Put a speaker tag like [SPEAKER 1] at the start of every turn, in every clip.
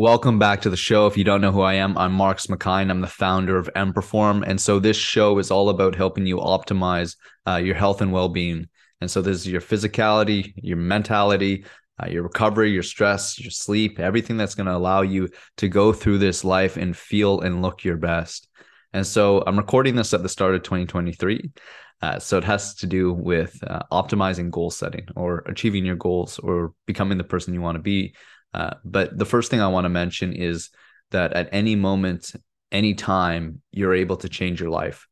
[SPEAKER 1] Welcome back to the show. If you don't know who I am, I'm Marcus McKine. I'm the founder of Emperform. And so this show is all about helping you optimize uh, your health and well being. And so this is your physicality, your mentality, uh, your recovery, your stress, your sleep, everything that's going to allow you to go through this life and feel and look your best. And so I'm recording this at the start of 2023. Uh, so it has to do with uh, optimizing goal setting or achieving your goals or becoming the person you want to be uh, but the first thing I want to mention is that at any moment, any time, you're able to change your life.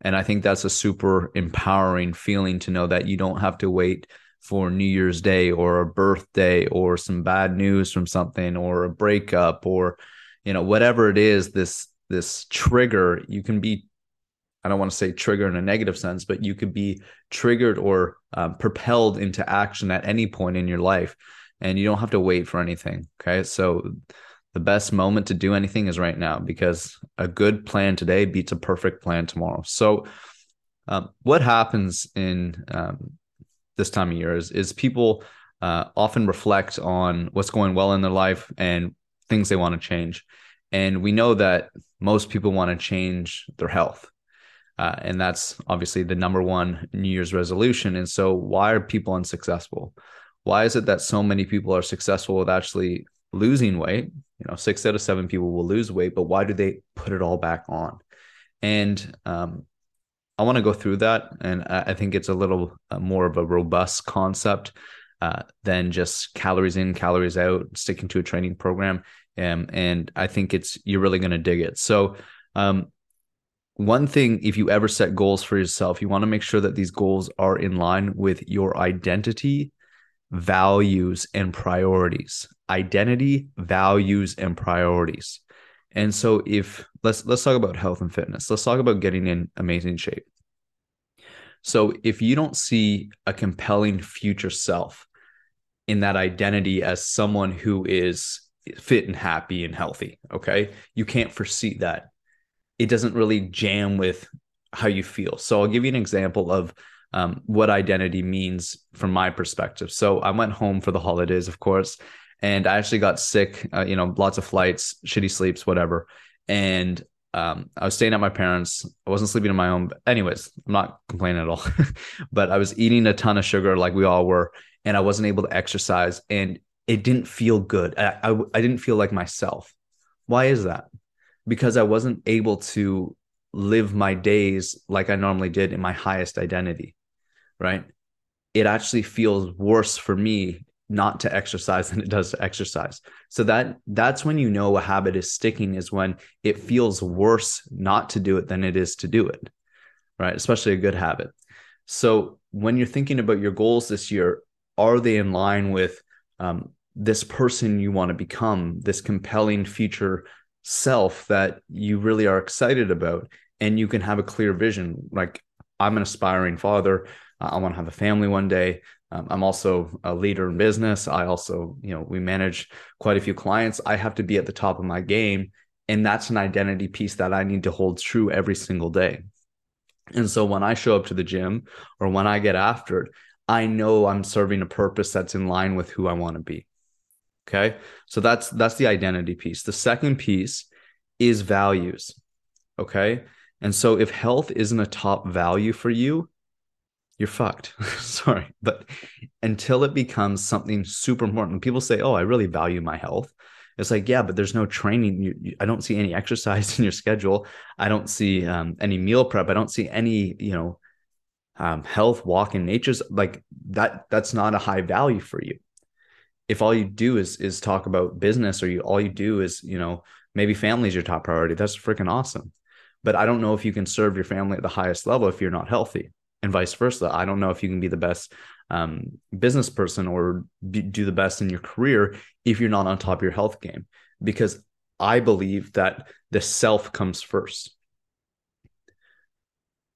[SPEAKER 1] And I think that's a super empowering feeling to know that you don't have to wait for New Year's Day or a birthday or some bad news from something or a breakup or you know whatever it is this this trigger you can be I don't want to say trigger in a negative sense but you could be triggered or um, propelled into action at any point in your life and you don't have to wait for anything. Okay. So the best moment to do anything is right now because a good plan today beats a perfect plan tomorrow. So, um, what happens in um, this time of year is, is people uh, often reflect on what's going well in their life and things they want to change. And we know that most people want to change their health. Uh, and that's obviously the number one New Year's resolution. And so, why are people unsuccessful? Why is it that so many people are successful with actually losing weight? You know, six out of seven people will lose weight, but why do they put it all back on? And um, I want to go through that, and I think it's a little uh, more of a robust concept uh, than just calories in, calories out, sticking to a training program. Um, and I think it's you're really going to dig it. So, um, one thing, if you ever set goals for yourself, you want to make sure that these goals are in line with your identity values and priorities. Identity values and priorities. And so if let's let's talk about health and fitness. Let's talk about getting in amazing shape. So if you don't see a compelling future self in that identity as someone who is fit and happy and healthy okay you can't foresee that. It doesn't really jam with how you feel. So i'll give you an example of um, what identity means from my perspective. So I went home for the holidays, of course, and I actually got sick. Uh, you know, lots of flights, shitty sleeps, whatever. And um, I was staying at my parents. I wasn't sleeping in my own. Anyways, I'm not complaining at all, but I was eating a ton of sugar, like we all were, and I wasn't able to exercise, and it didn't feel good. I, I, I didn't feel like myself. Why is that? Because I wasn't able to live my days like I normally did in my highest identity right? It actually feels worse for me not to exercise than it does to exercise. So that that's when you know a habit is sticking is when it feels worse not to do it than it is to do it. Right? Especially a good habit. So when you're thinking about your goals this year, are they in line with um, this person you want to become, this compelling future self that you really are excited about, and you can have a clear vision? Like I'm an aspiring father. I want to have a family one day. Um, I'm also a leader in business. I also, you know, we manage quite a few clients. I have to be at the top of my game. And that's an identity piece that I need to hold true every single day. And so when I show up to the gym or when I get after it, I know I'm serving a purpose that's in line with who I want to be. Okay. So that's that's the identity piece. The second piece is values. Okay. And so if health isn't a top value for you, you're fucked. Sorry. But until it becomes something super important, people say, Oh, I really value my health. It's like, yeah, but there's no training. You, you, I don't see any exercise in your schedule. I don't see um, any meal prep. I don't see any, you know, um, health walk in nature's like that. That's not a high value for you. If all you do is is talk about business, or you all you do is, you know, maybe family is your top priority. That's freaking awesome. But I don't know if you can serve your family at the highest level if you're not healthy and vice versa. I don't know if you can be the best um, business person or do the best in your career if you're not on top of your health game, because I believe that the self comes first.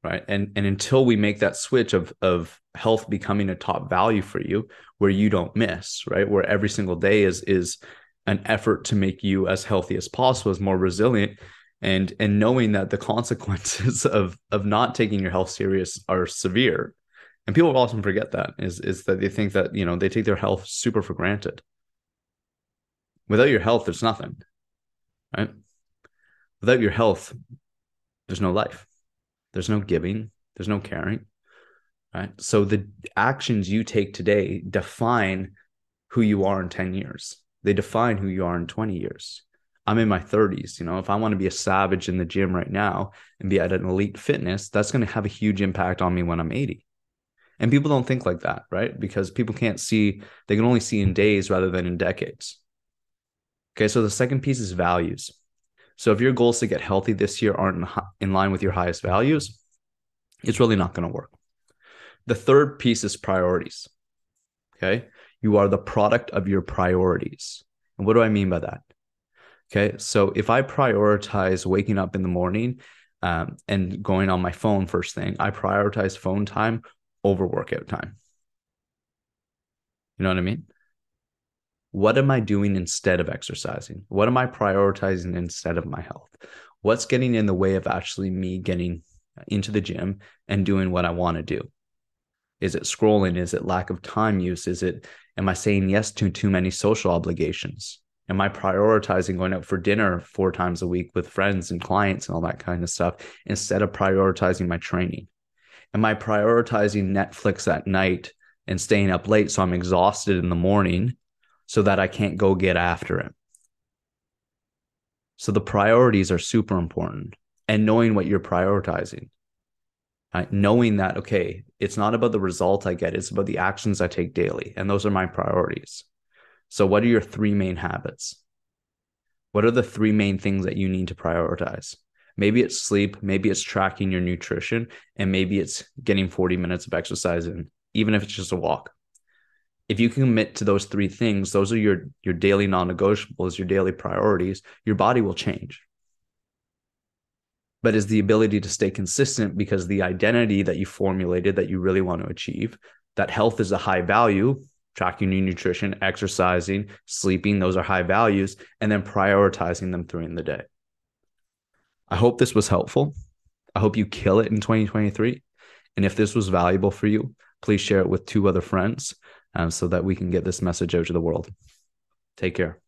[SPEAKER 1] Right. And and until we make that switch of of health becoming a top value for you, where you don't miss, right? Where every single day is is an effort to make you as healthy as possible, as more resilient, and and knowing that the consequences of of not taking your health serious are severe and people often forget that is is that they think that you know they take their health super for granted Without your health, there's nothing, right? Without your health, there's no life. There's no giving. There's no caring, right? So the actions you take today define who you are in 10 years. They define who you are in 20 years. I'm in my 30s. You know, if I want to be a savage in the gym right now and be at an elite fitness, that's going to have a huge impact on me when I'm 80. And people don't think like that, right? Because people can't see, they can only see in days rather than in decades. Okay. So the second piece is values. So if your goals to get healthy this year aren't in line with your highest values, it's really not going to work. The third piece is priorities. Okay. You are the product of your priorities. And what do I mean by that? Okay. So if I prioritize waking up in the morning um, and going on my phone first thing, I prioritize phone time over workout time. You know what I mean? What am I doing instead of exercising? What am I prioritizing instead of my health? What's getting in the way of actually me getting into the gym and doing what I want to do? Is it scrolling? Is it lack of time use? Is it, am I saying yes to too many social obligations? Am I prioritizing going out for dinner four times a week with friends and clients and all that kind of stuff instead of prioritizing my training? Am I prioritizing Netflix at night and staying up late so I'm exhausted in the morning so that I can't go get after it? So the priorities are super important and knowing what you're prioritizing. Right? Knowing that, okay, it's not about the result I get, it's about the actions I take daily. And those are my priorities. So, what are your three main habits? What are the three main things that you need to prioritize? Maybe it's sleep, maybe it's tracking your nutrition, and maybe it's getting 40 minutes of exercise in, even if it's just a walk. If you can commit to those three things, those are your your daily non-negotiables, your daily priorities, your body will change. But is the ability to stay consistent because the identity that you formulated that you really want to achieve, that health is a high value, tracking your nutrition, exercising, sleeping, those are high values, and then prioritizing them during the day. I hope this was helpful. I hope you kill it in 2023. And if this was valuable for you, please share it with two other friends um, so that we can get this message out to the world. Take care.